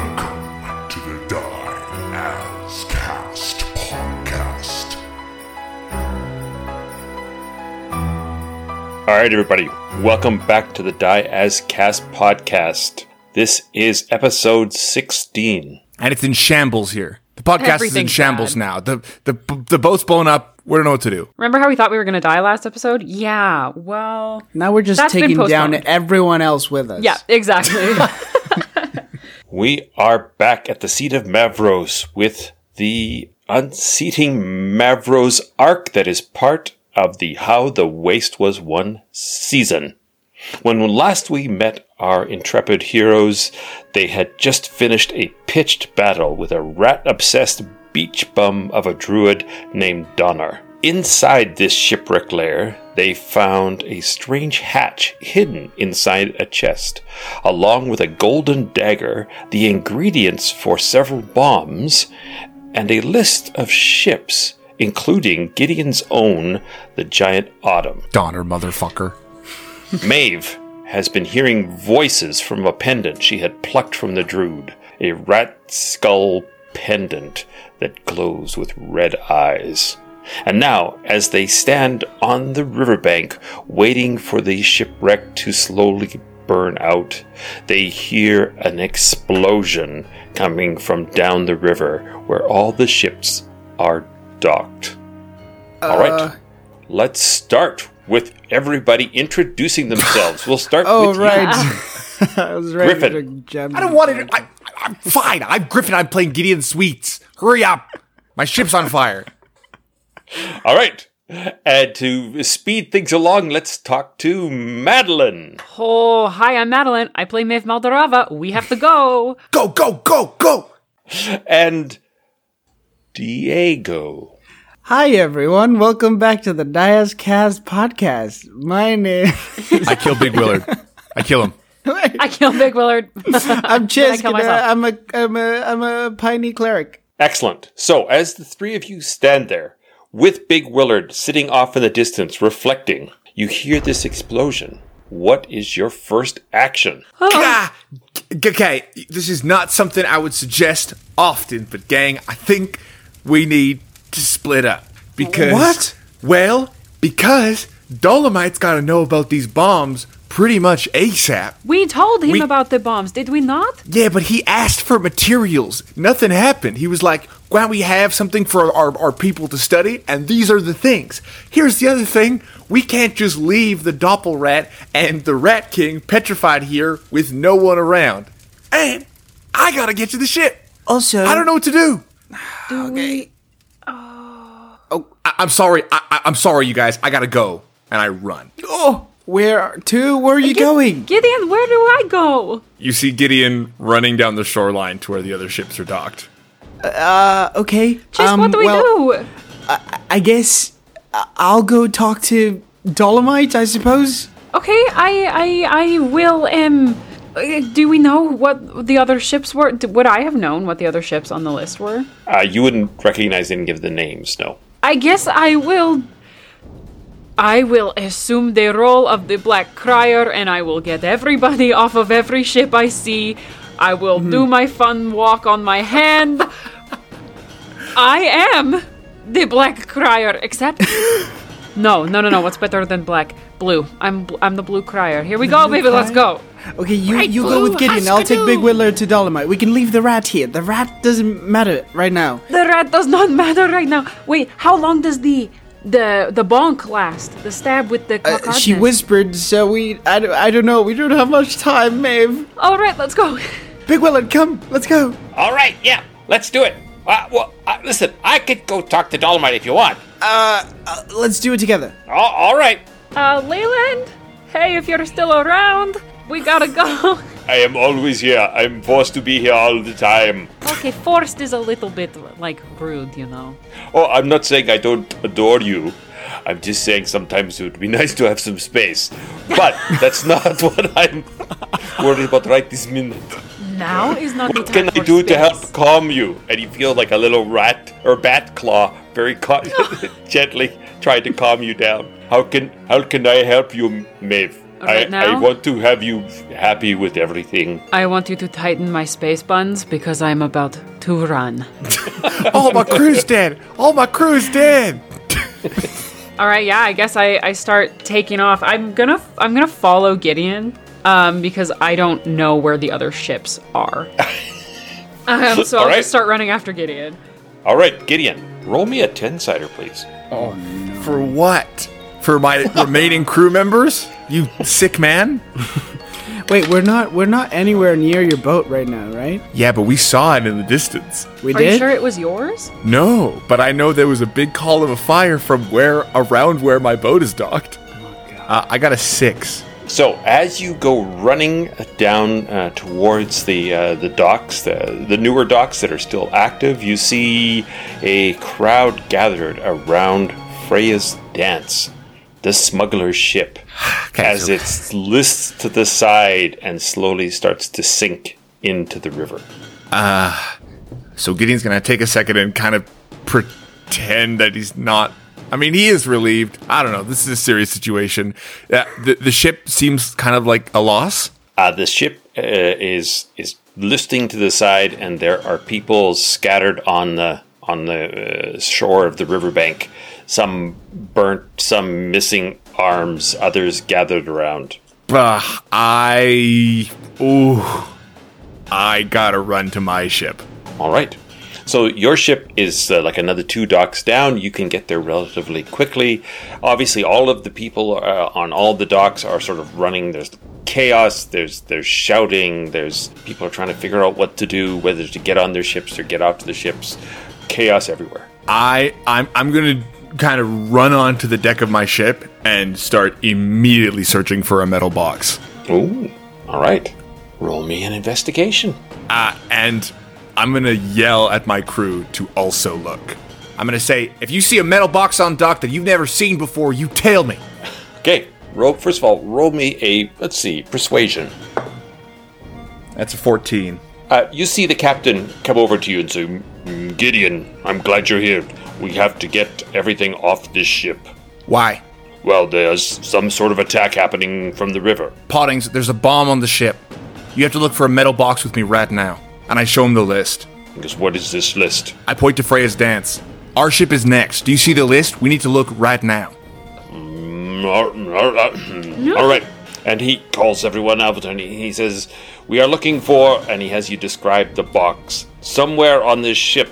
Welcome to the Die As Cast podcast. All right, everybody, welcome back to the Die As Cast podcast. This is episode 16. and it's in shambles here. The podcast is in Everything's shambles bad. now. The the the boat's blown up. We don't know what to do. Remember how we thought we were going to die last episode? Yeah, well. Now we're just That's been taking down postponed. everyone else with us. Yeah, exactly. We are back at the seat of Mavros with the unseating Mavros arc that is part of the How the Waste Was Won season. When last we met our intrepid heroes, they had just finished a pitched battle with a rat obsessed beach bum of a druid named Donner. Inside this shipwreck lair, they found a strange hatch hidden inside a chest, along with a golden dagger, the ingredients for several bombs, and a list of ships, including Gideon's own, the giant Autumn. Donner, motherfucker. Maeve has been hearing voices from a pendant she had plucked from the Druid, a rat skull pendant that glows with red eyes. And now, as they stand on the riverbank waiting for the shipwreck to slowly burn out, they hear an explosion coming from down the river where all the ships are docked. All right, uh. let's start with everybody introducing themselves. We'll start Oh with you. right. I was ready Griffin. to jump. I don't want it. I, I'm fine. I'm Griffin. I'm playing Gideon Sweets. Hurry up. My ship's on fire. All right. And to speed things along, let's talk to Madeline. oh, hi, I'm Madeline. I play Maeve Maldorava. We have to go. Go, go, go, go. And Diego. Hi everyone, welcome back to the Die As Cast podcast. My name. I kill Big Willard. I kill him. I kill Big Willard. I'm Did I Xisk. kill and, uh, myself? I'm a I'm a I'm a piney cleric. Excellent. So, as the three of you stand there, with Big Willard sitting off in the distance, reflecting, you hear this explosion. What is your first action? Ah, g- okay, this is not something I would suggest often, but gang, I think we need to split up. Because What? Well, because Dolomite's got to know about these bombs pretty much ASAP. we told him We- about the bombs, did we not? Yeah, but he asked for materials. Nothing happened. He was like, why we have something for our, our people to study? And these are the things. Here's the other thing. We can't just leave the Doppelrat and the Rat King petrified here with no one around. And I gotta get to the ship. Also, I don't know what to do. Do we? Oh, I, I'm sorry. I, I, I'm sorry, you guys. I gotta go. And I run. Oh, where to? Where are you going? Gideon, where do I go? You see Gideon running down the shoreline to where the other ships are docked. Uh, okay. Just um, what do we well, do? I guess I- I'll go talk to Dolomite. I suppose. Okay, I, I, I will. Um, uh, do we know what the other ships were? Would I have known what the other ships on the list were? Uh, you wouldn't recognize any give the names, no. I guess I will. I will assume the role of the Black Crier, and I will get everybody off of every ship I see. I will do my fun walk on my hand. I am the Black Crier, except. No, no, no, no. What's better than black? Blue. I'm bl- I'm the blue crier. Here we go, baby. Let's go. Okay, you Right, you go with Gideon. I'll take Huskadoo. Big Willard to Dolomite. We can leave the rat here. The rat doesn't matter right now. The rat does not matter right now. Wait, how long does the the the bonk last? The stab with the Uh, she whispered, so we. I, don't- I don't know. We don't have much time, Maeve. All right, let's go. Big Willard, come. Let's go. All right, yeah, let's do it. Uh, well, uh, listen, I could go talk to Dolomite if you want. Uh, uh, let's do it together. All, all right. Uh, Leland. Hey, if you're still around, we gotta go. I am always here. I'm forced to be here all the time. okay, forced is a little bit like rude, you know. Oh, I'm not saying I don't adore you. I'm just saying sometimes it would be nice to have some space. But that's not what I'm worried about right this minute. Now is not the What can I for do to help calm you? And you feel like a little rat or bat claw very ca- gently trying to calm you down. How can how can I help you, Maeve? Right I, now? I want to have you happy with everything. I want you to tighten my space buns because I'm about to run. All my crew's dead. All my crew's dead. All right, yeah, I guess I, I start taking off. I'm gonna I'm gonna follow Gideon, um, because I don't know where the other ships are. um, so I'll All right. just start running after Gideon. All right, Gideon, roll me a 10 sider, please. Oh, For what? For my remaining crew members? You sick man? Wait, we're not we're not anywhere near your boat right now, right? Yeah, but we saw it in the distance. We Are did. you sure it was yours? No, but I know there was a big call of a fire from where around where my boat is docked. Uh, I got a six. So as you go running down uh, towards the uh, the docks, the the newer docks that are still active, you see a crowd gathered around Freya's dance, the smuggler's ship, as so- it lists to the side and slowly starts to sink into the river. So Gideon's gonna take a second and kind of pretend that he's not. I mean, he is relieved. I don't know. This is a serious situation. Uh, the the ship seems kind of like a loss. Uh, the ship uh, is is listing to the side, and there are people scattered on the on the uh, shore of the riverbank. Some burnt, some missing arms, others gathered around. Ugh, I ooh, I gotta run to my ship. All right. So your ship is uh, like another two docks down. You can get there relatively quickly. Obviously, all of the people uh, on all the docks are sort of running. There's chaos. There's there's shouting. There's people are trying to figure out what to do, whether to get on their ships or get off to the ships. Chaos everywhere. I I'm I'm gonna kind of run onto the deck of my ship and start immediately searching for a metal box. Ooh. All right. Roll me an investigation. Uh, and I'm gonna yell at my crew to also look. I'm gonna say, if you see a metal box on dock that you've never seen before, you tail me. Okay. Roll. First of all, roll me a let's see persuasion. That's a 14. Uh, you see the captain come over to you and say, "Mm, Gideon, I'm glad you're here. We have to get everything off this ship. Why? Well, there's some sort of attack happening from the river. Pottings, there's a bomb on the ship. You have to look for a metal box with me right now. And I show him the list. Because what is this list? I point to Freya's dance. Our ship is next. Do you see the list? We need to look right now. Mm, all- all right. All right. And he calls everyone out and he, he says, We are looking for, and he has you describe the box, somewhere on this ship.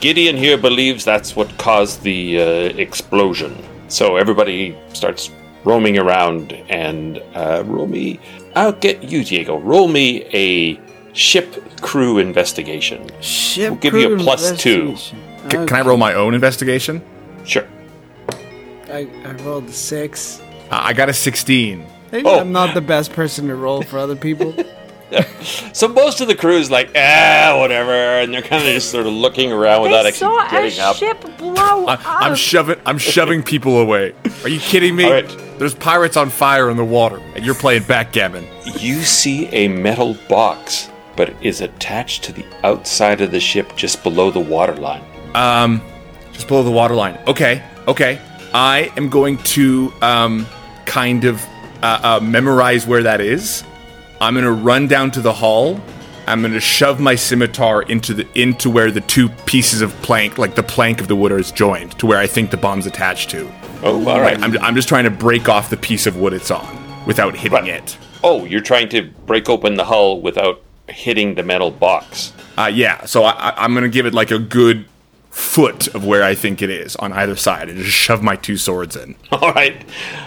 Gideon here believes that's what caused the uh, explosion. So everybody starts roaming around and uh, roll me. I'll get you, Diego. Roll me a ship crew investigation. Ship We'll give you a plus two. investigation. C- Can I roll my own investigation? Sure. I, I rolled a six. Uh, I got a 16. Maybe Oh. I'm not the best person to roll for other people. So most of the crew is like, ah, whatever, and they're kind of just sort of looking around without They actually saw a getting up. ship blow I, up. I'm shoving. I'm shoving people away. Are you kidding me? All right. There's pirates on fire in the water, and you're playing backgammon. You see a metal box, but it is attached to the outside of the ship just below the waterline. Um, Just below the waterline. Okay. Okay. I am going to um, kind of uh, uh, memorize where that is. I'm gonna run down to the hull. I'm gonna shove my scimitar into the into where the two pieces of plank, like the plank of the wood, is joined to where I think the bomb's attached to. Oh, all right. I'm, I'm just trying to break off the piece of wood it's on without hitting Right. it. Oh, you're trying to break open the hull without hitting the metal box. Uh, yeah, so I, I, I'm gonna give it like a good foot of where I think it is on either side, and just shove my two swords in. All right.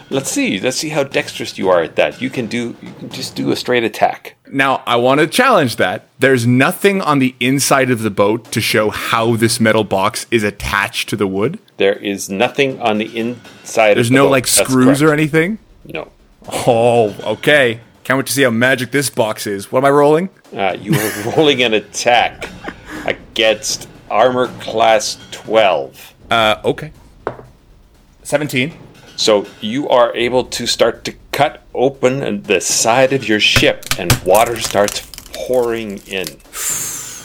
Let's see. Let's see how dexterous you are at that. You can do. You can just do a straight attack. Now, I want to challenge that. There's nothing on the inside of the boat to show how this metal box is attached to the wood. There is nothing on the inside. There's of the no like That's screws or anything. No. Oh, okay. Can't wait to see how magic this box is. What am I rolling? Uh, you are rolling an attack against armor class 12. Uh, okay. 17. So you are able to start to cut open the side of your ship, and water starts pouring in.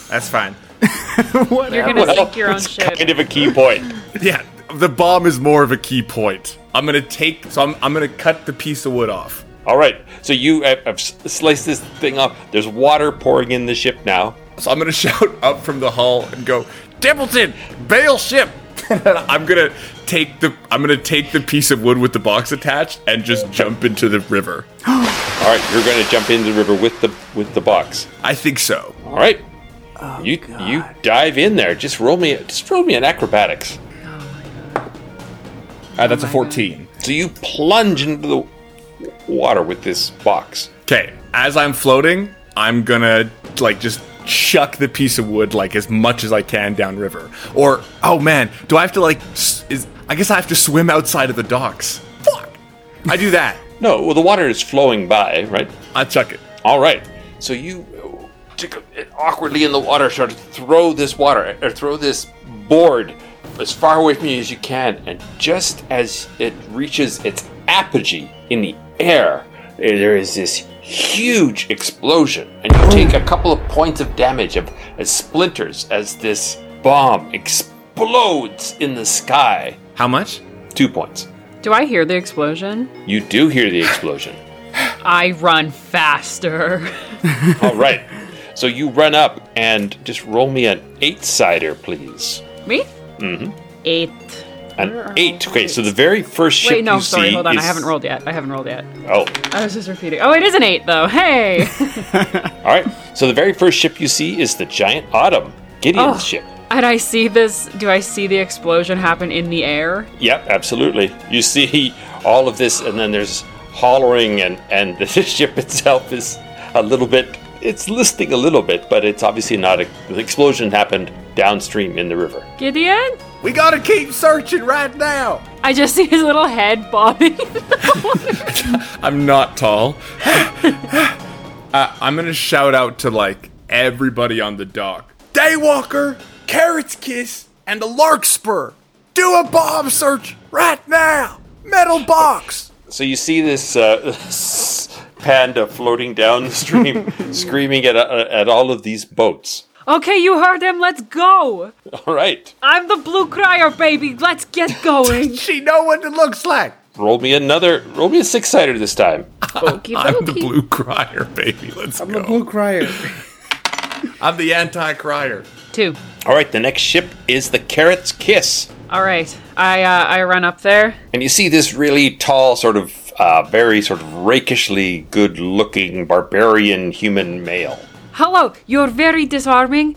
That's fine. You're gonna Well, sink your own it's ship. kind of a key point. Yeah, the bomb is more of a key point. I'm gonna take, so I'm, I'm gonna cut the piece of wood off. All right. So you have, have sliced this thing off. There's water pouring in the ship now. So I'm gonna shout up from the hull and go, Templeton, bail ship. I'm gonna take the I'm gonna take the piece of wood with the box attached and just jump into the river. All right. You're going to jump into the river with the with the box. I think so. All right. you you dive in there. Just roll me just roll me an acrobatics. Oh my uh, that's a 14. So you plunge into the water with this box. Okay, as I'm floating, I'm gonna like just chuck the piece of wood like as much as I can downriver. Or oh man, do I have to like? Is I guess I have to swim outside of the docks. Fuck! I do that. No, well the water is flowing by, right? I chuck it. All right. So you tick- awkwardly in the water start to throw this water or throw this board as far away from you as you can, and just as it reaches its apogee in the air, there is this huge explosion, and you take a couple of points of damage of as splinters as this bomb explodes in the sky. How much? Two points. Do I hear the explosion? You do hear the explosion. I run faster. All right. So you run up and just roll me an eight sider, please. Me? Mm-hmm. Eight. An eight. Okay, so the very first ship Wait, no, you sorry, see hold on. I haven't rolled yet. I haven't rolled yet. Oh, I was just repeating. Oh, it is an eight, though. Hey! all right. So the very first ship you see is the giant Autumn, Gideon's Oh. ship. and I see this. Do I see the explosion happen in the air? Yep, absolutely. You see all of this, and then there's hollering, and and the ship itself is a little bit. It's listing a little bit, but it's obviously not a. The explosion happened downstream in the river. Gideon? We gotta keep searching right now. I just see his little head bobbing. I'm not tall. uh, I'm gonna shout out to like everybody on the dock. Daywalker, Carrot's Kiss, and the Larkspur. Do a bomb search right now. Metal box. So you see this, uh, this panda floating down the stream, screaming at uh, at all of these boats. Okay, you heard him. Let's go. All right, I'm the blue crier, baby. Let's get going. She know what it looks like. roll me another. Roll me a six sider this time. Okie I'm the dokie. blue crier, baby. Let's go. I'm go. the blue crier. I'm the anti-crier. Two. All right, the next ship is the Carrot's Kiss, All right. I uh, I run up there. and you see this really tall, sort of uh, very sort of rakishly good-looking barbarian human male. Hello, you're very disarming,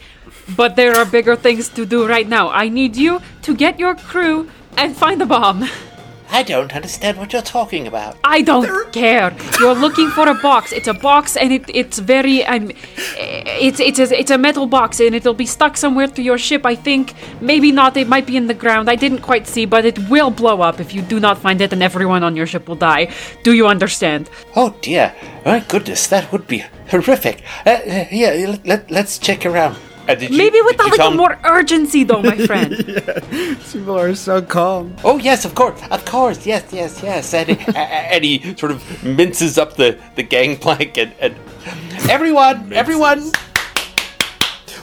but there are bigger things to do right now. I need you to get your crew and find the bomb. I don't understand what you're talking about. I don't care. You're looking for a box. It's a box, and it, it's very um, it's it's a, it's a metal box, and it'll be stuck somewhere to your ship. I think maybe not. It might be in the ground. I didn't quite see, but it will blow up if you do not find it, and everyone on your ship will die. Do you understand? Oh dear, my goodness, that would be horrific. Uh, uh, yeah, let, let, let's check around. Uh, did you- Maybe with did a little more urgency, though, my friend. People are so calm. Oh yes, of course, of course, yes, yes, yes. And A- a- and he sort of minces up the, the gangplank and, and everyone, everyone,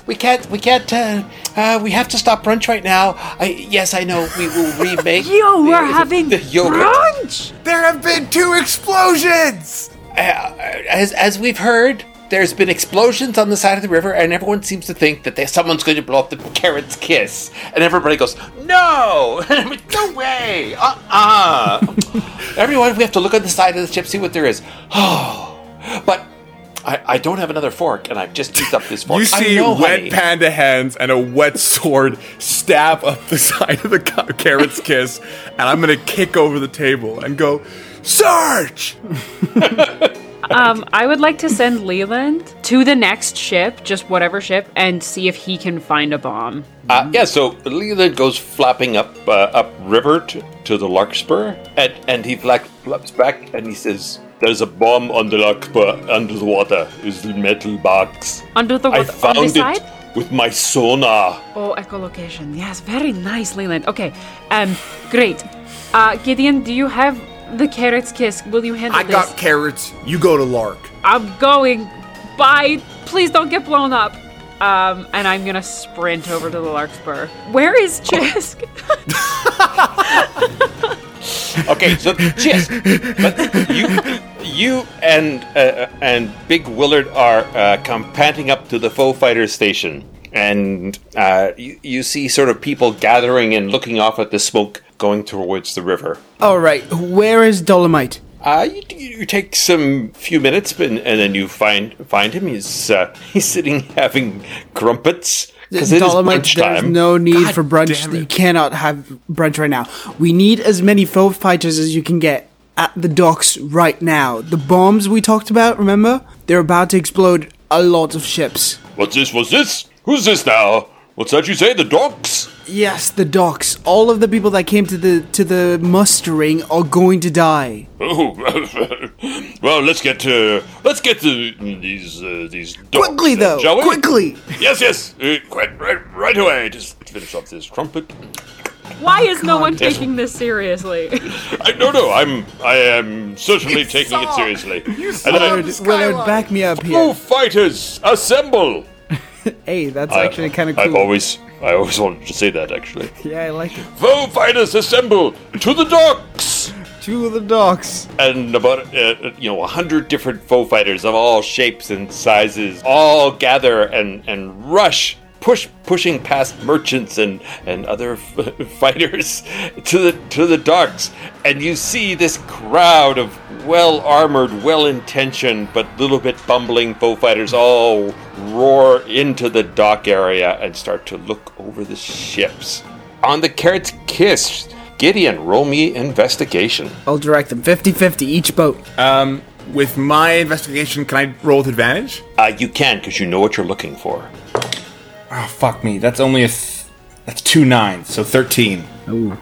we can't, we can't. Uh, uh, we have to stop brunch right now. I, yes, I know. We will remake. Yo, we're the- having the yogurt. brunch. There have been two explosions. Uh, as as we've heard, there's been explosions on the side of the river, and everyone seems to think that they, someone's going to blow up the carrot's kiss. And everybody goes, "No, no way! Uh-uh!" everyone, we have to look on the side of the ship, see what there is. Oh, but I, I don't have another fork, and I've just picked up this fork. You see know, wet honey. panda hands and a wet sword stab up the side of the carrot's kiss, and I'm gonna kick over the table and go, search. Um, I would like to send Leland to the next ship, just whatever ship, and see if he can find a bomb. Uh, yeah, so Leland goes flapping up uh, up river to, to the Larkspur, and, and he flap, flaps back and he says, "There's a bomb on the Larkspur under the water. It's a metal box. Under the I water, on found this it side? with my sonar." Oh, echolocation. Yes, very nice, Leland. Okay, um, great. Uh, Gideon, do you have the carrot's kiss? Will you handle this? I this? got carrots. You go to Lark. I'm going. Bye. Please don't get blown up. Um, and I'm gonna sprint over to the Larkspur. Where is Xisk? Okay, so Xisk, but you you and uh, and Big Willard are uh, come panting up to the foe fighter station, and uh, you, you see sort of people gathering and looking off at the smoke going towards the river. All right, where is Dolomite? Uh, you, you take some few minutes, and, and then you find find him. He's uh, he's sitting having crumpets because it is Dolomite, brunch there's no need God for brunch. You cannot have brunch right now. We need as many foe fighters as you can get at the docks right now. The bombs we talked about, remember? They're about to explode a lot of ships. What's this? What's this? Who's this now? What's that you say? The docks? Yes, the docks. All of the people that came to the to the mustering are going to die. Oh, well, let's get to let's get to these uh, these docks. Quickly though, shall we? quickly. Yes, yes, uh, quite right, right away. Just finish off this trumpet. Why is no one Yes. taking this seriously? I, no, no, I'm I am certainly taking it seriously. And I, Willard, Willard, back me up oh, here. fighters, assemble! Hey, that's actually kind of I've cool. always I always wanted to say that actually. Yeah, I like it. Foe fighters, assemble to the docks! To the docks. and about uh, you know a hundred different foe fighters of all shapes and sizes all gather and and rush push pushing past merchants and and other f- fighters to the to the docks and you see this crowd of well armored well intentioned but little bit bumbling foe fighters all roar into the dock area and start to look over the ships on the carrot's kiss Gideon, roll me investigation. I'll direct them 50 50 each boat. Um, with my investigation, can I roll with advantage? Uh, you can because you know what you're looking for. Oh, fuck me. That's only a. Th- that's two nines, so 13.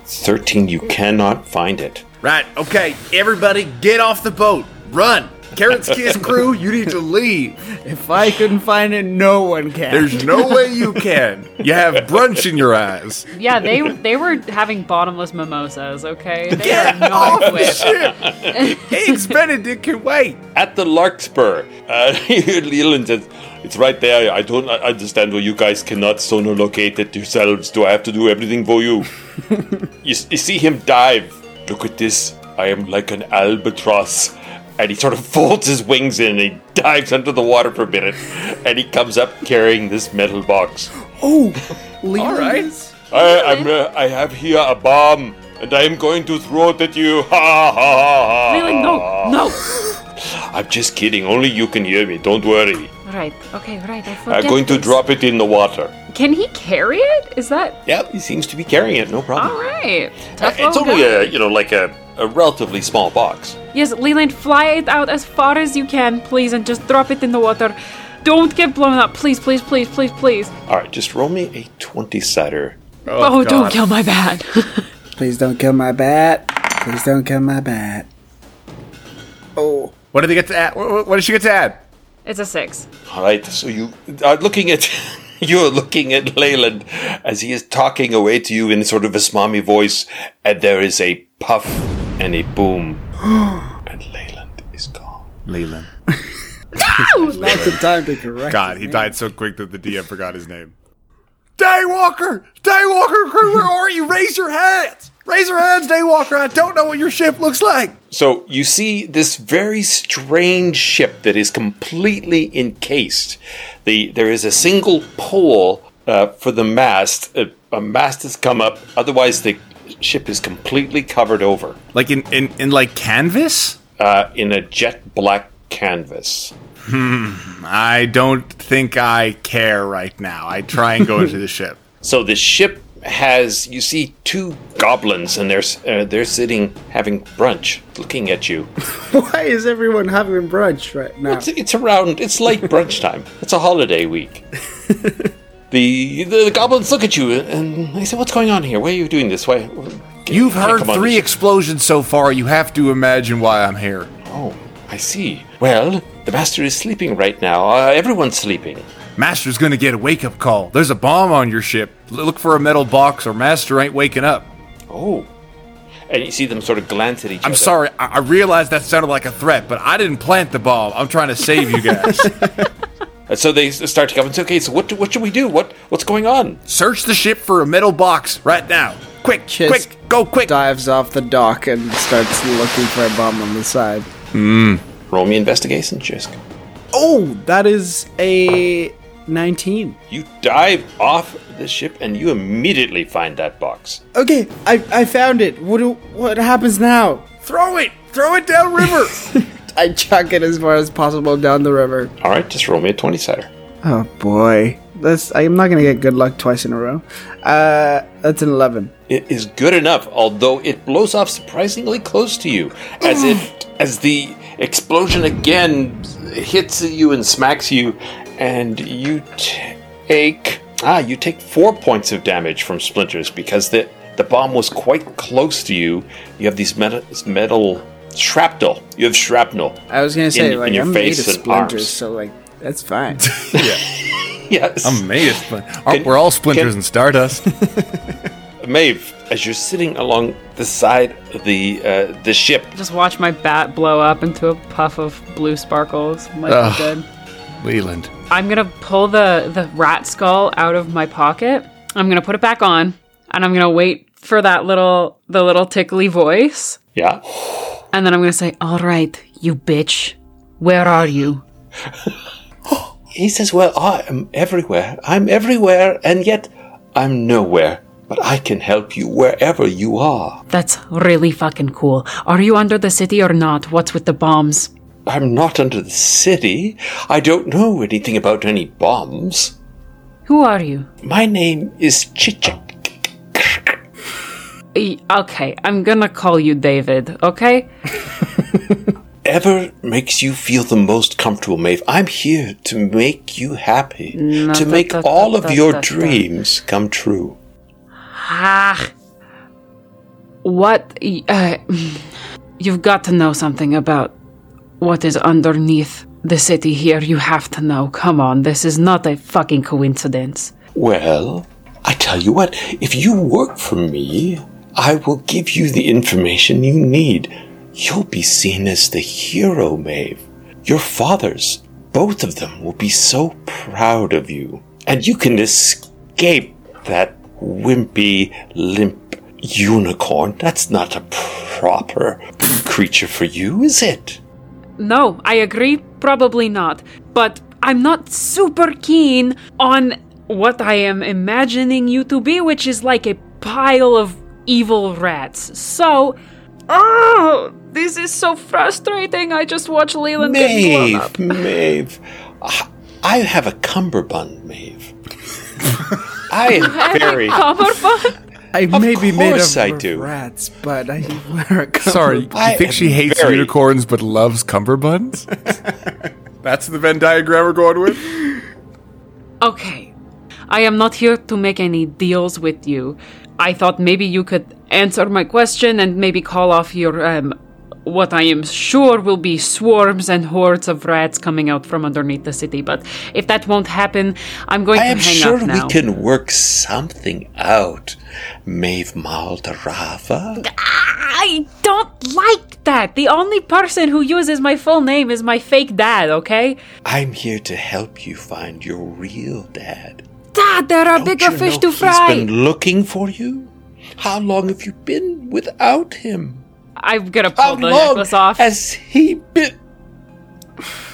13, you cannot find it. Right. Okay. Everybody, get off the boat. Run. Carrot's Kiss crew, you need to leave. If I couldn't find it, no one can. There's no way you can. You have brunch in your eyes. yeah, they they were having bottomless mimosas. Okay, they Get are not off the equipped. ship. Eggs Benedict can wait. At the Larkspur, uh, Leland says, It's right there. I don't understand why you guys cannot sonolocate it yourselves. Do I have to do everything for you? you, you see him dive. Look at this. I am like an albatross. And he sort of folds his wings in and he dives under the water for a minute. And he comes up carrying this metal box. oh, Leland All right. I, I'm, uh, I have here a bomb, and I am going to throw it at you. Ha ha ha ha. Really? No, no. I'm just kidding. Only you can hear me. Don't worry. Right. Okay. Right. I forget. I'm going to drop it in the water. Can he carry it? Is that Yep, he seems to be carrying it. No problem. all right? Uh, it's only guy. a, you know, like a, a relatively small box. Yes, Leland, fly it out as far as you can, please, and just drop it in the water. Don't get blown up, please, please, please, please, please. All right, just roll me a 20 sider. Oh, oh, don't kill my bat. Please don't kill my bat. Please don't kill my bat. Oh. What did they get to add? What, what did she get to add? it's a six. All right, so you are looking at you're looking at Leyland as he is talking away to you in sort of a smarmy voice, and there is a puff and a boom, and Leyland is gone. Leyland. Leland. Not the time to correct. God, he died so quick that the DM forgot his name. Daywalker! Daywalker crew, where are you? Raise your hands! Raise your hands, Daywalker! I don't know what your ship looks like! So you see this very strange ship that is completely encased. The there is a single pole uh, for the mast. A, a mast has come up. Otherwise, the ship is completely covered over Like in, in, in like canvas? uh, in a jet black canvas. Hmm, I don't think I care right now. I try and go into the ship. So the ship has you see two goblins and they're uh, they're sitting having brunch, looking at you. Why is everyone having brunch right now? It's, it's around. It's late brunch time. It's a holiday week. the, the the goblins look at you and they say, "What's going on here? Why are you doing this? Why?" You've heard three explosions so far. You have to imagine why I'm here. Oh, I see. Well, the master is sleeping right now. Uh, everyone's sleeping. Master's gonna get a wake up call. There's a bomb on your ship. Look for a metal box, or Master ain't waking up. Oh, and you see them sort of glance at each other. I'm sorry. I, I realize that sounded like a threat, but I didn't plant the bomb. I'm trying to save you guys. And so they start to come and say, "Okay, so what? do- What should we do? What? What's going on?" Search the ship for a metal box right now. Quick, Chis quick, go quick. Dives off the dock and starts looking for a bomb on the side. Hmm. Roll me investigation, Xisk. Oh, that is a 19. You dive off the ship and you immediately find that box. Okay, I, I found it. What do, what happens now? Throw it! Throw it down river! I chuck it as far as possible down the river. All right, just roll me a 20 sider. Oh boy. That's I'm not gonna get good luck twice in a row. Uh that's an eleven. It is good enough, although it blows off surprisingly close to you, as it as the explosion again hits you and smacks you, and you take ah you take four points of damage from splinters because the the bomb was quite close to you. You have these metal metal shrapnel. You have shrapnel. I was gonna say In- like in your I'm face made of splinters, arms. so like that's fine. yeah. Yes, I'm amazed. But Can- we're all splinters can- and stardust. Maeve, as you're sitting along the side of the uh, the ship, Just watch my bat blow up into a puff of blue sparkles. Might Ugh. be good. Leland. I'm gonna pull the the rat skull out of my pocket. I'm gonna put it back on, and I'm gonna wait for that little the little tickly voice, yeah. And then I'm gonna say, "All right, you bitch, where are you?" He says, Well, I am everywhere. I'm everywhere, and yet I'm nowhere. But I can help you wherever you are. That's really fucking cool. Are you under the city or not? What's with the bombs? I'm not under the city. I don't know anything about any bombs. Who are you? My name is Chichik. Okay, I'm gonna call you David. Okay. Ever makes you feel the most comfortable, Maeve. I'm here to make you happy, to da, make da, all da, of your dreams come true. Ah. What? Uh, you've got to know something about what is underneath the city here. You have to know. Come on, this is not a fucking coincidence. Well, I tell you what, if you work for me, I will give you the information you need. You'll be seen as the hero, Maeve. Your fathers, both of them, will be so proud of you. And you can escape that wimpy, limp unicorn. That's not a proper creature for you, is it? No, I agree. Probably not. But I'm not super keen on what I am imagining you to be, which is like a pile of evil rats. So. Oh, this is so frustrating. I just watched Leland get blown up. Maeve, Maeve. I- I have a cummerbund, Maeve. I am very. Cummerbund? I may be made course of I do. rats, but I wear a cover. Sorry, you I think she hates very- unicorns but loves cummerbuns? That's the Venn diagram we're going with? Okay. I am not here to make any deals with you. I thought maybe you could answer my question and maybe call off your, um, what I am sure will be swarms and hordes of rats coming out from underneath the city. But if that won't happen, I'm going I to hang sure up now. I am sure we can work something out, Maeve Maldorava. I don't like that. The only person who uses my full name is my fake dad, okay? I'm here to help you find your real dad. Dad, there are Don't bigger you fish know to He's fry. been looking for you. How long have you been without him? I'm gonna How the long necklace off. has he been?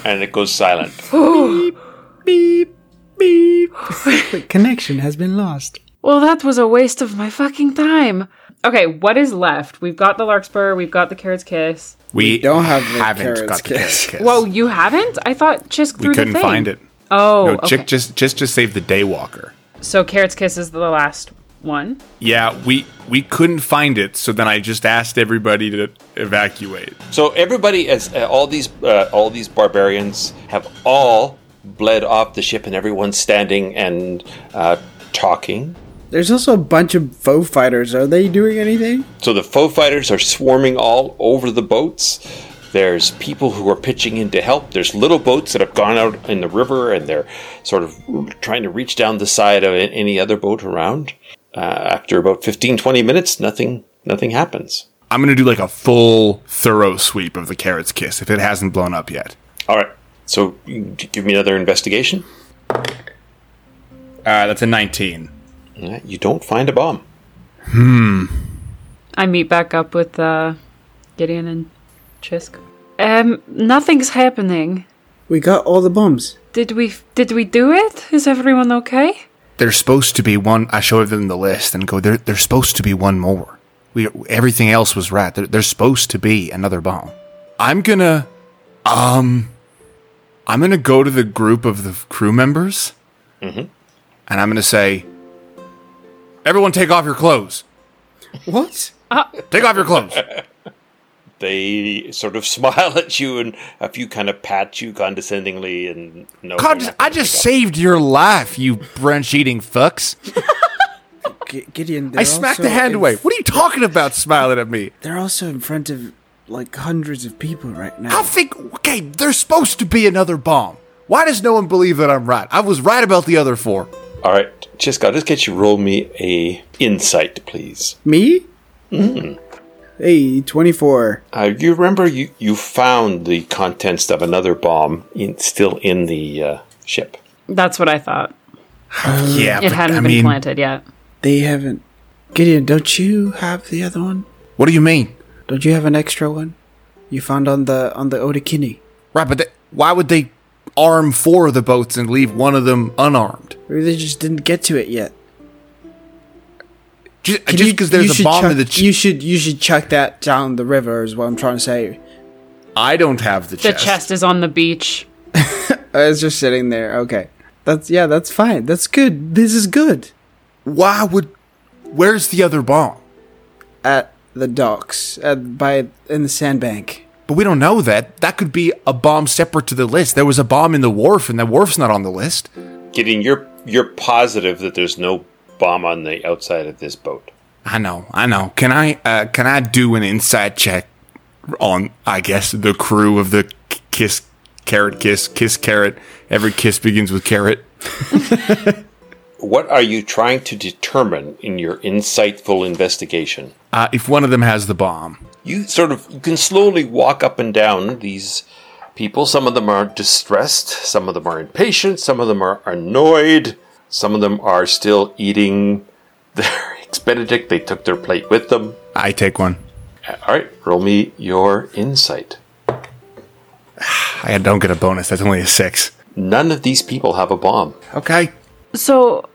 And it goes silent. beep beep. the connection has been lost. Well, that was a waste of my fucking time. Okay, what is left? We've got the Larkspur, we've got the Carrot's Kiss. We, don't have the haven't carrot's got the kiss. carrot's kiss. Whoa, you haven't? I thought Xisk threw we couldn't the thing. find it. Oh, No, okay. Chick just just just saved the Daywalker. So Carrot's Kiss is the last one. Yeah, we we couldn't find it, so then I just asked everybody to evacuate. So everybody, as uh, all these uh, all these barbarians have all bled off the ship, and everyone's standing and uh, talking. There's also a bunch of foe fighters. Are they doing anything? So the foe fighters are swarming all over the boats. There's people who are pitching in to help. There's little boats that have gone out in the river and they're sort of trying to reach down the side of any other boat around. Uh, after about 15, 20 minutes, nothing, nothing happens. I'm gonna do like a full, thorough sweep of the carrot's kiss if it hasn't blown up yet. All right. So you give me another investigation. Uh, that's a 19. Uh, You don't find a bomb. Hmm. I meet back up with uh, Gideon and Xisk. Um, nothing's happening. We got all the bombs. Did we did we do it? Is everyone okay? There's supposed to be one. I showed them the list and go. There, there's supposed to be one more. We everything else was right. There, there's supposed to be another bomb. I'm gonna, um, I'm gonna go to the group of the crew members, and I'm gonna say, everyone, take off your clothes. What? Take off your clothes. They sort of smile at you, and a few kind of pat you condescendingly, and no. God, I just saved your life, you brunch eating fucks. G- Gideon, I smacked the hand away. What are you talking about, smiling at me? They're also in front of like hundreds of people right now. I think, okay, there's supposed to be another bomb. Why does no one believe that I'm right? I was right about the other four. All right, Chiska, just get you roll me a insight, please. Me? Mm. Hey, 24. Uh, you remember you, you found the contents of another bomb in, still in the uh, ship. That's what I thought. Yeah, It hadn't been planted yet. They haven't. Gideon, don't you have the other one? What do you mean? Don't you have an extra one? You found on the on the Odakini. Right, but they, why would they arm four of the boats and leave one of them unarmed? Maybe they just didn't get to it yet. Just Can just because there's a bomb chuck, in the ch- You should you should chuck that down the river. Is what I'm trying to say. I don't have the The chest. The chest is on the beach. It's just sitting there. Okay, that's yeah, that's fine. That's good. This is good. Why would? Where's the other bomb? At the docks, at by in the sandbank. But we don't know that. That could be a bomb separate to the list. There was a bomb in the wharf, and the wharf's not on the list. Gideon, you're you're positive that there's no bomb on the outside of this boat. I know, I know. Can I? Uh, can I do an inside check on? I guess the crew of the Kiss Carrot Kiss Kiss Carrot. Every kiss begins with carrot. What are you trying to determine in your insightful investigation? Uh, if one of them has the bomb, You sort of you can slowly walk up and down these people. Some of them are distressed, some of them are impatient, some of them are annoyed, some of them are still eating their eggs Benedict. They took their plate with them. I take one. All right, roll me your insight. I don't get a bonus. That's only a six. None of these people have a bomb. Okay. So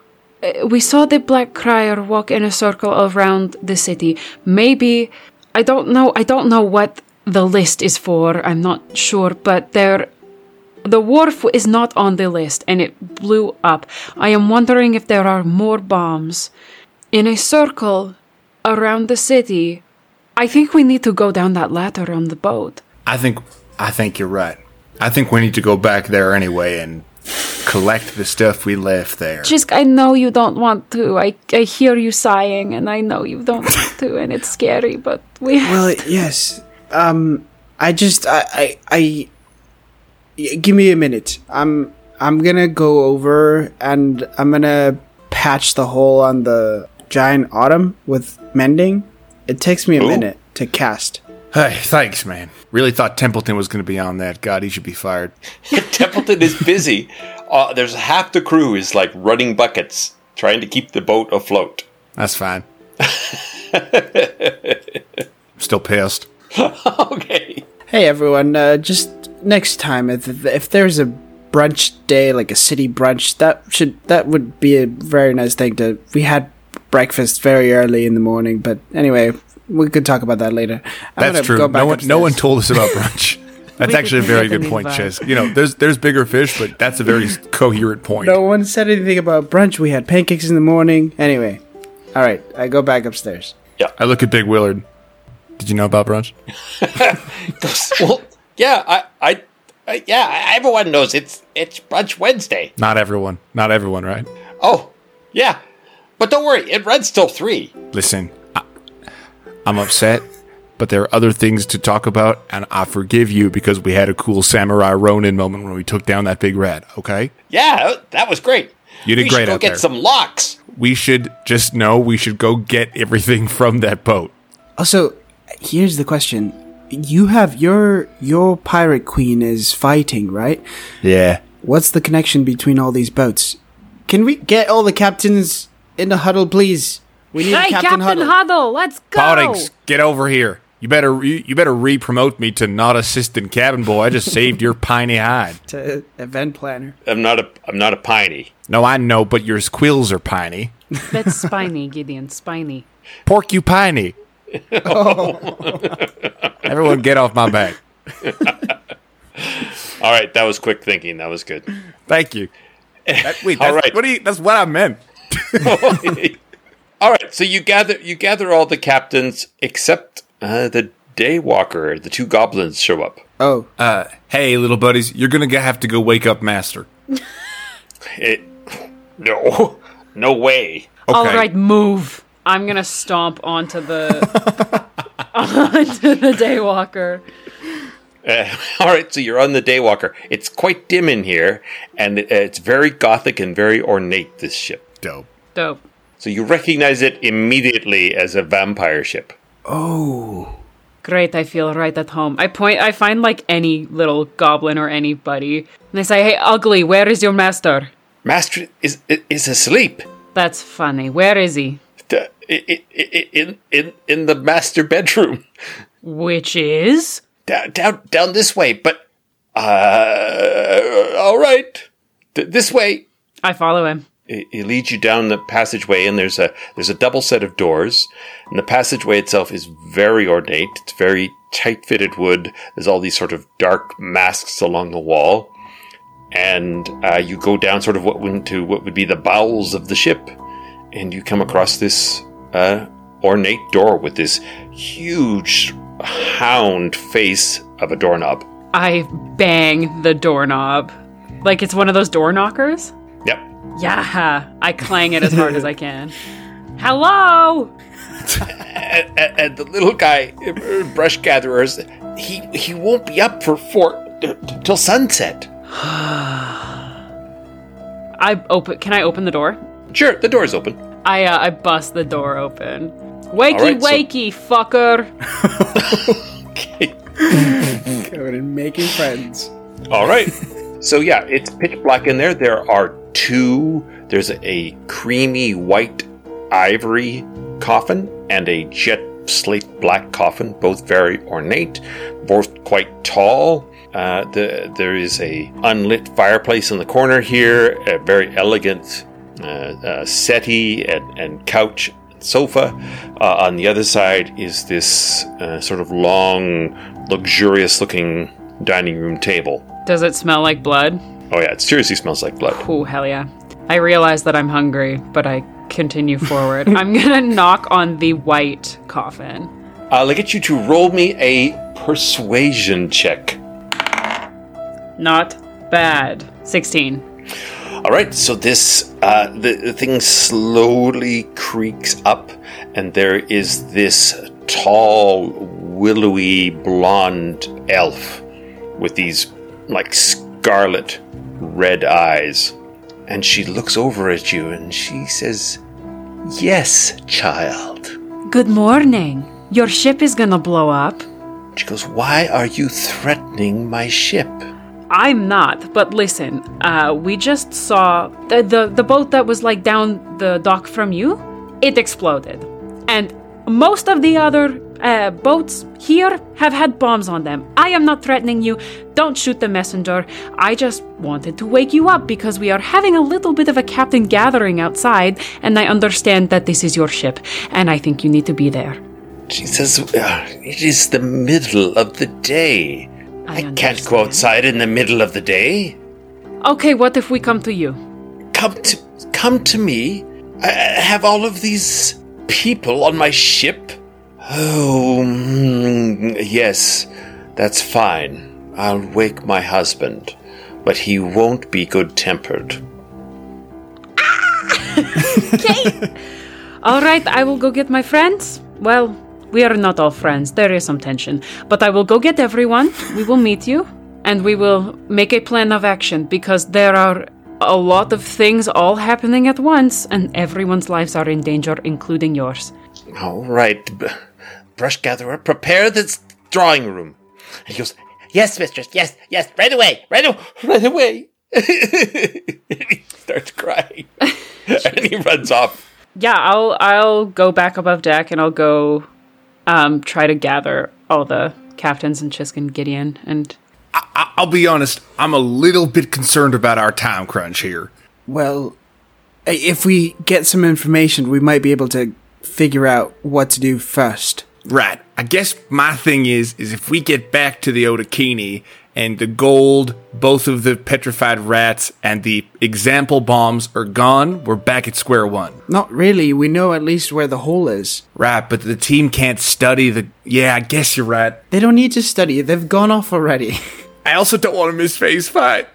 uh, we saw the Black Crier walk in a circle around the city. Maybe I don't know. I don't know what the list is for. I'm not sure, but there. The wharf is not on the list and it blew up. I am wondering if there are more bombs in a circle around the city. I think we need to go down that ladder on the boat. I think I think you're right. I think we need to go back there anyway and collect the stuff we left there. Just, I know you don't want to. I, I hear you sighing, and I know you don't want to, and it's scary, but we have Well, yes. Um, I just I I, I y- give me a minute. I'm I'm gonna go over and I'm gonna patch the hole on the giant autumn with mending. It takes me a Ooh. minute to cast. Hey, thanks, man. Really thought Templeton was going to be on that. God, he should be fired. Templeton is busy. Uh, there's half the crew is like running buckets, trying to keep the boat afloat. That's fine. Still pissed. okay. Hey everyone, uh, just next time if if there's a brunch day like a city brunch, that should that would be a very nice thing to. We had breakfast very early in the morning, but anyway, we could talk about that later. I'm That's true. go back No one, no one told us about brunch. That's actually a very good point, invite. Chase. You know, there's there's bigger fish, but that's a very coherent point. No one said anything about brunch. We had pancakes in the morning. Anyway, all right, I go back upstairs. Yeah, I look at Big Willard. Did you know about brunch? well, yeah, I, I, I, yeah, everyone knows it's it's brunch Wednesday. Not everyone. Not everyone, right? Oh, yeah, but don't worry, it runs till three. Listen, I, I'm upset, but there are other things to talk about, and I forgive you because we had a cool Samurai Ronin moment when we took down that big rat, okay? Yeah, oh, that was great. You did we great should go out get there. some locks. We should just know we should go get everything from that boat. Also, here's the question: You have your your pirate queen is fighting, right? Yeah. What's the connection between all these boats? Can we get all the captains in the huddle, please? We need a Hey, captain, Captain huddle. Huddle, let's go! Poddings, get over here. You better you, you better re-promote me to not assistant cabin boy. I just saved your piney hide. To event planner. I'm not a I'm not a piney. No, I know, but your quills are piney. That's spiny, Gideon. Spiny. Porcupiney. Everyone get off my back. All right, that was quick thinking. That was good. Thank you. That- wait, All that's, right. what do you, that's what I meant. all right, so you gather you gather all the captains except uh, the Daywalker. The two goblins show up. Oh, Uh, hey, little buddies, you're gonna have to go wake up Master. It, no, no way. All right, move. I'm gonna stomp onto the onto the daywalker. Uh, all right, so you're on the Daywalker. It's quite dim in here, and it's very gothic and very ornate. This ship. Dope. Dope. So you recognize it immediately as a vampire ship. Oh, great, I feel right at home. I point I find like any little goblin or anybody. And I say, Hey ugly, where is your master? Master is is asleep. That's funny. Where is he? In in in the master bedroom. Which is? down down down this way but uh all right Th- this way I follow him. it, it leads you down the passageway and there's a there's a double set of doors and the passageway itself is very ornate it's very tight fitted wood there's all these sort of dark masks along the wall and uh, you go down sort of what went to what would be the bowels of the ship and you come across this uh, ornate door with this huge hound face of a doorknob I bang the doorknob. Like it's one of those door knockers? Yep. Yeah. I clang it as hard as I can. Hello! And, and, and the little guy, brush gatherers, he he won't be up for four uh, till sunset. I open can I open the door? Sure, the door's open. I uh, I bust the door open. Wakey Alright, so- wakey, fucker. Okay. Going and making friends. All right. so yeah, it's pitch black in there. There are two. There's a creamy white ivory coffin and a jet slate black coffin, both very ornate, both quite tall. Uh, the, there is a unlit fireplace in the corner here, a very elegant uh, uh, settee and, and couch and sofa. Uh, on the other side is this uh, sort of long, luxurious looking dining room table. Does it smell like blood? Oh yeah, it seriously smells like blood. Oh, hell yeah. I realize that I'm hungry, but I continue forward. I'm gonna knock on the white coffin. I'll get you to roll me a persuasion check. Not bad. 16. All right, so this uh, the, the thing slowly creaks up, and there is this tall, willowy, blonde elf with these like scarlet red eyes, and she looks over at you and she says, "Yes, child." Good morning. Your ship is gonna blow up. She goes, "Why are you threatening my ship?" I'm not, but listen, uh, we just saw the, the the boat that was like down the dock from you. It exploded, and most of the other uh, boats here have had bombs on them. I am not threatening you. Don't shoot the messenger. I just wanted to wake you up because we are having a little bit of a captain gathering outside, and I understand that this is your ship, and I think you need to be there. She says, "Uh, "It is the middle of the day." I, can't go outside in the middle of the day. Okay, what if we come to you? Come to come to me. I I have all of these people on my ship. Oh, mm, yes, that's fine. I'll wake my husband, but he won't be good tempered. Okay. All right, I will go get my friends. Well, we are not all friends. There is some tension. But I will go get everyone. We will meet you. And we will make a plan of action because there are a lot of things all happening at once, and everyone's lives are in danger, including yours. All right, b- brush gatherer, prepare this drawing room. And he goes, "Yes, mistress. Yes, yes. Right away. Right, a- right away." he starts crying, and he runs off. Yeah, I'll I'll go back above deck and I'll go um, try to gather all the captains and Xisk and Gideon and I- I'll be honest, I'm a little bit concerned about our time crunch here. Well, if we get some information, we might be able to figure out what to do first. Right. I guess my thing is, is if we get back to the Otakini and the gold, both of the petrified rats, and the example bombs are gone, we're back at square one. Not really. We know at least where the hole is. Right, but the team can't study the. Yeah, I guess you're right. They don't need to study. They've gone off already. I also don't want to miss phase fight.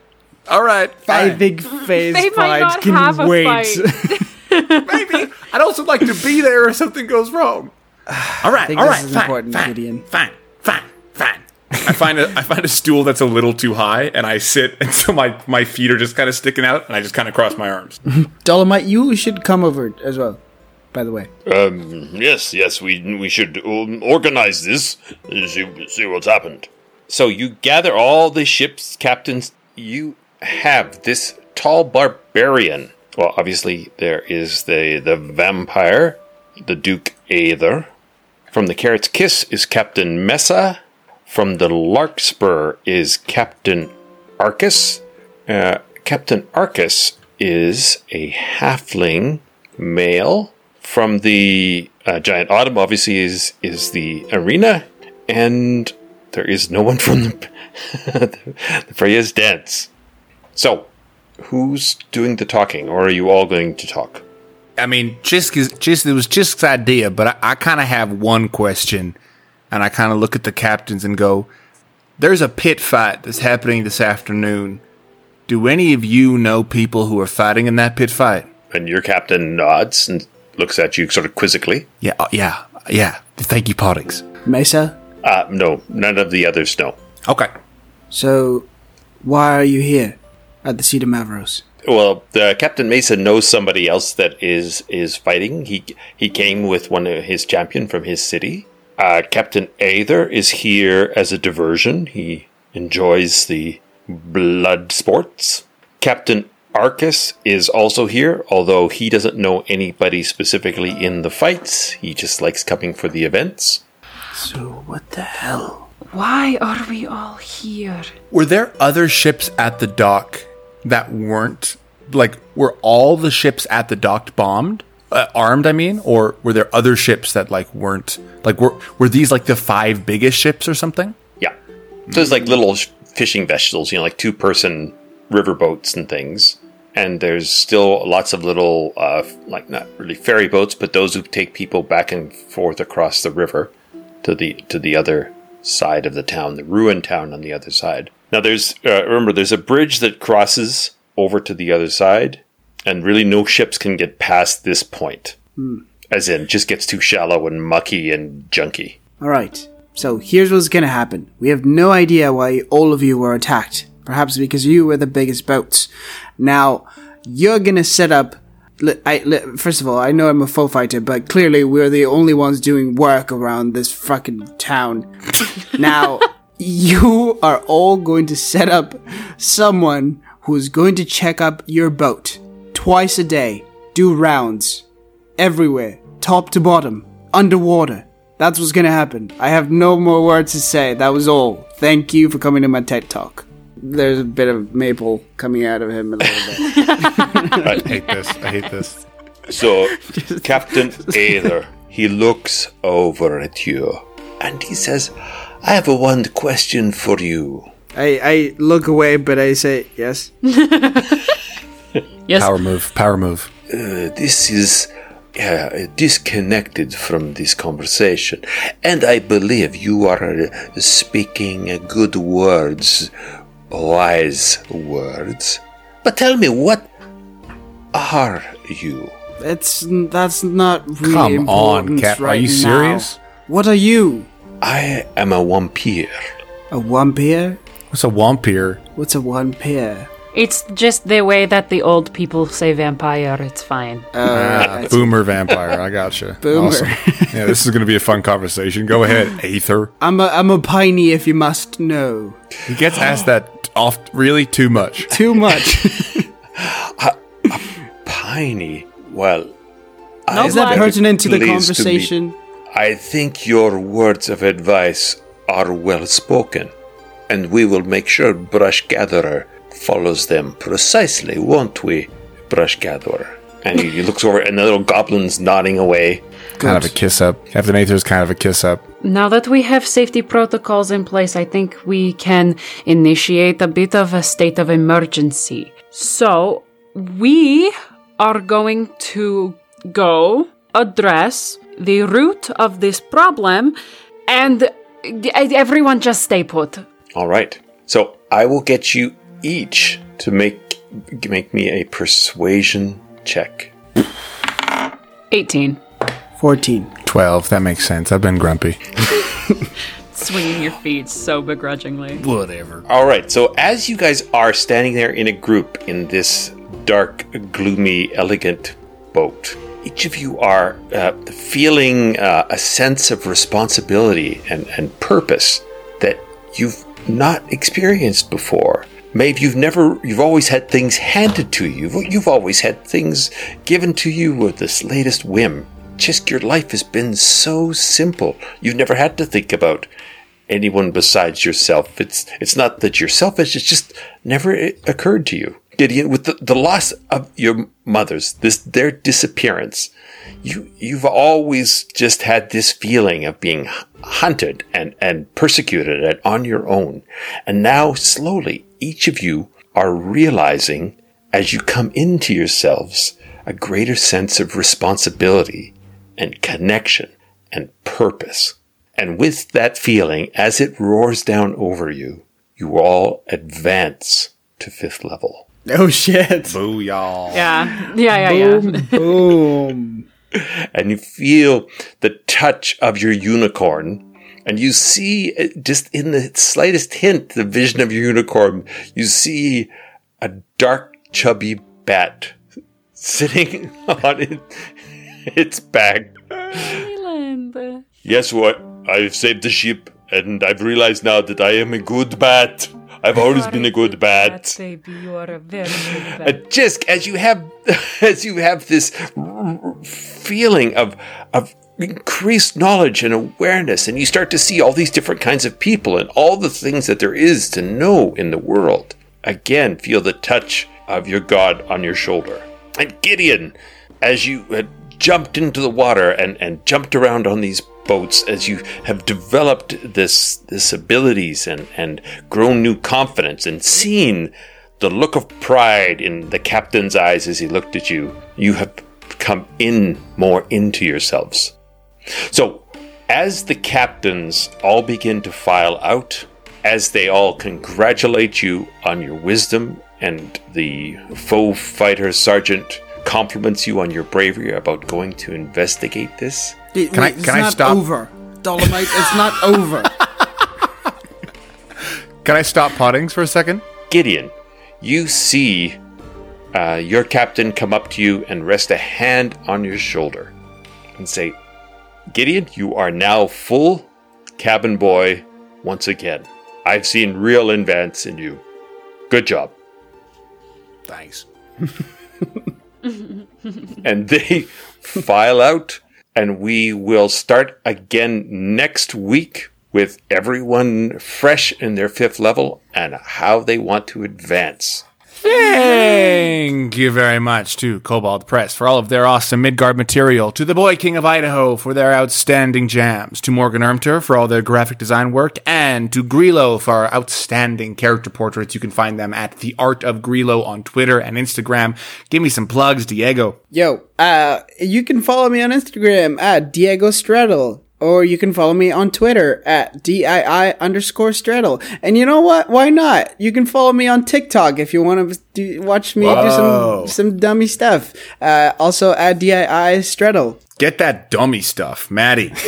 All right, I fine. think phase They five can have wait. Maybe. I'd also like to be there if something goes wrong. All right, think all this right, is fine, important, fine, Gideon. fine, fine, fine. I find a I find a stool that's a little too high, and I sit, and so my my feet are just kind of sticking out, and I just kind of cross my arms. Dolomite, you should come over as well. By the way, Um, yes, yes, we we should um, organize this. and See, see what's happened. So you gather all the ship's captains. You have this tall barbarian. Well, obviously there is the the vampire, the Duke Aether. From the Carrot's Kiss is Captain Messa. From the Larkspur is Captain Arcus. Uh, Captain Arcus is a halfling male. From the uh, Giant Autumn, obviously, is is the arena, and there is no one from the, the Freya's dance. So, who's doing the talking, or are you all going to talk? I mean, Xisk is it was Xisk's idea, but I, I kind of have one question, and I kind of look at the captains and go, "There's a pit fight that's happening this afternoon. Do any of you know people who are fighting in that pit fight?" And your captain nods and looks at you sort of quizzically. Yeah, uh, yeah, yeah. Thank you, Pottix. Mesa. Uh, no, none of the others know. Okay. So, why are you here at the Seat of Mavros? Well, the Captain Mesa knows somebody else that is is fighting. He he came with one of his champion from his city. Uh, Captain Aether is here as a diversion. He enjoys the blood sports. Captain Arcus is also here, although he doesn't know anybody specifically in the fights. He just likes coming for the events. So, what the hell? Why are we all here? Were there other ships at the dock that weren't like were all the ships at the dock bombed? Uh, armed, I mean, or were there other ships that like weren't like were were these like the five biggest ships or something? Yeah. So it's like little fishing vessels, you know, like two person river boats and things. And there's still lots of little, uh, like not really ferry boats, but those who take people back and forth across the river to the to the other side of the town, the ruined town on the other side. Now there's uh, remember there's a bridge that crosses over to the other side, and really no ships can get past this point. Hmm. As in, it just gets too shallow and mucky and junky. Alright, so here's what's gonna happen. We have no idea why all of you were attacked. Perhaps because you were the biggest boats. Now, you're gonna set up. I, first of all, I know I'm a foe fighter, but clearly we're the only ones doing work around this fucking town. now, you are all going to set up someone who's going to check up your boat twice a day, do rounds everywhere, top to bottom, underwater. That's what's gonna happen. I have no more words to say. That was all. Thank you for coming to my TED Talk. There's a bit of maple coming out of him a little bit. I hate this. I hate this. So, Captain Aether, he looks over at you and he says, I have a one question for you. I, I look away, but I say yes. Yes. Power move. Power move. Uh, this is uh, disconnected from this conversation, and I believe you are uh, speaking uh, good words, wise words. But tell me, what are you? That's that's not really Come on, important Cap. Are right you now. serious? What are you? I am a vampire. A vampire? What's a wampir? What's a vampire? It's just the way that the old people say vampire. It's fine. Uh, Boomer vampire. I gotcha. Boomer. Awesome. Yeah, this is going to be a fun conversation. Go ahead, Aether. I'm a I'm a piney, if you must know. He gets asked that off really too much. Too much. Piney. Well, No Is that blood. pertinent to the Pleased to conversation? I think your words of advice are well spoken, and we will make sure Brush Gatherer follows them precisely, won't we, Brush Gatherer? And he, he looks over, and the little goblin's nodding away. Kind of a kiss up. Captain Aether's kind of a kiss up. Now that we have safety protocols in place, I think we can initiate a bit of a state of emergency. So, we are going to go address the root of this problem and everyone just stay put. All right. So I will get you each to make make me a persuasion check. 18. 14. 12. That makes sense. I've been grumpy. Swinging your feet so begrudgingly. Whatever. All right. So as you guys are standing there in a group in this dark, gloomy, elegant boat, each of you are uh, feeling uh, a sense of responsibility and, and purpose that you've not experienced before. Maybe you've never, you've always had things handed to you. You've, always had things given to you with this latest whim. Just your life has been so simple. You've never had to think about anyone besides yourself. It's it's not that you're selfish. It's just never occurred to you. Gideon, with the, the loss of your mothers, this their disappearance, you you've always just had this feeling of being hunted and and persecuted and on your own, and now slowly each of you are realizing as you come into yourselves a greater sense of responsibility and connection and purpose. And with that feeling, as it roars down over you, you all advance to fifth level. Oh shit. Boo, y'all. Yeah. Yeah, yeah, yeah. Boom. and you feel the touch of your unicorn. And you see, uh, just in the slightest hint, the vision of your unicorn, you see a dark, chubby bat sitting on it, its back. Leland. Guess what? I've saved the ship, and I've realized now that I am a good bat. I've always been a good bat. baby, you are a very good Uh, just as you have as you have this feeling of of increased knowledge and awareness and you start to see all these different kinds of people and all the things that there is to know in the world again feel the touch of your god on your shoulder. And gideon as you had jumped into the water and and jumped around on these boats as you have developed this this abilities and and grown new confidence and seen the look of pride in the captain's eyes as he looked at you, you have come in more into yourselves. So, as the captains all begin to file out, as they all congratulate you on your wisdom, and the foe fighter sergeant compliments you on your bravery about going to investigate this, Wait, Can I- it's can I not stop? over. Dolomite, it's not over. Can I stop Pottings for a second? Gideon, you see uh, your captain come up to you and rest a hand on your shoulder and say, Gideon, you are now full cabin boy once again. I've seen real advance in you. Good job. Thanks. And they file out, and we will start again next week with everyone fresh in their fifth level and how they want to advance. Thank you very much to Kobold Press for all of their awesome Midgard material, to the Boy King of Idaho for their outstanding jams, to Morgan Ermter for all their graphic design work, and to Grelo for our outstanding character portraits. You can find them at The Art of Grelo on Twitter and Instagram. Give me some plugs, Diego. Yo, uh, you can follow me on Instagram at Diego Stredel. Or you can follow me on Twitter at DII underscore stredel. And you know what? Why not? You can follow me on TikTok if you want to do, watch me do some, some dummy stuff. Uh, also at DII stredel. Get that dummy stuff, Maddie.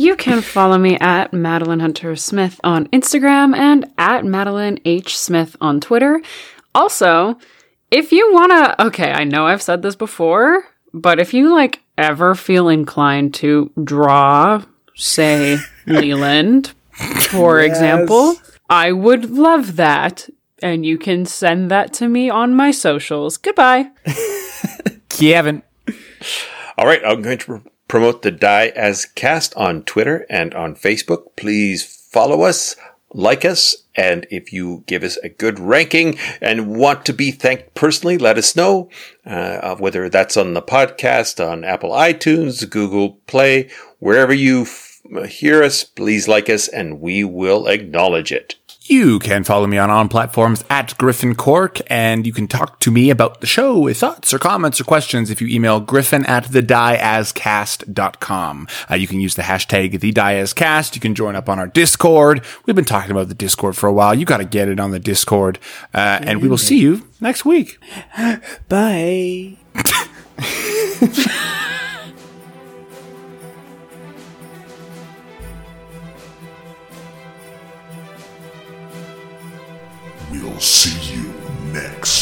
You can follow me at Madeline Hunter Smith on Instagram and at Madeline H. Smith on Twitter. Also, if you wanna, okay, I know I've said this before, but if you like ever feel inclined to draw, say, Leland, for example, I would love that. And you can send that to me on my socials. Goodbye. Kevin. All right, I'm going to pr- promote the Die as Cast on Twitter and on Facebook. Please follow us, like us, and if you give us a good ranking and want to be thanked personally, let us know. Uh, whether that's on the podcast, on Apple iTunes, Google Play, wherever you f- hear us, please like us and we will acknowledge it. You can follow me on on platforms at Griffin Cork, and you can talk to me about the show with thoughts or comments or questions if you email griffin at thedieascast.com. Uh, you can use the hashtag thediascast. You can join up on our Discord. We've been talking about the Discord for a while. You got to get it on the Discord. Uh, and we will see you next week. Bye. see you next.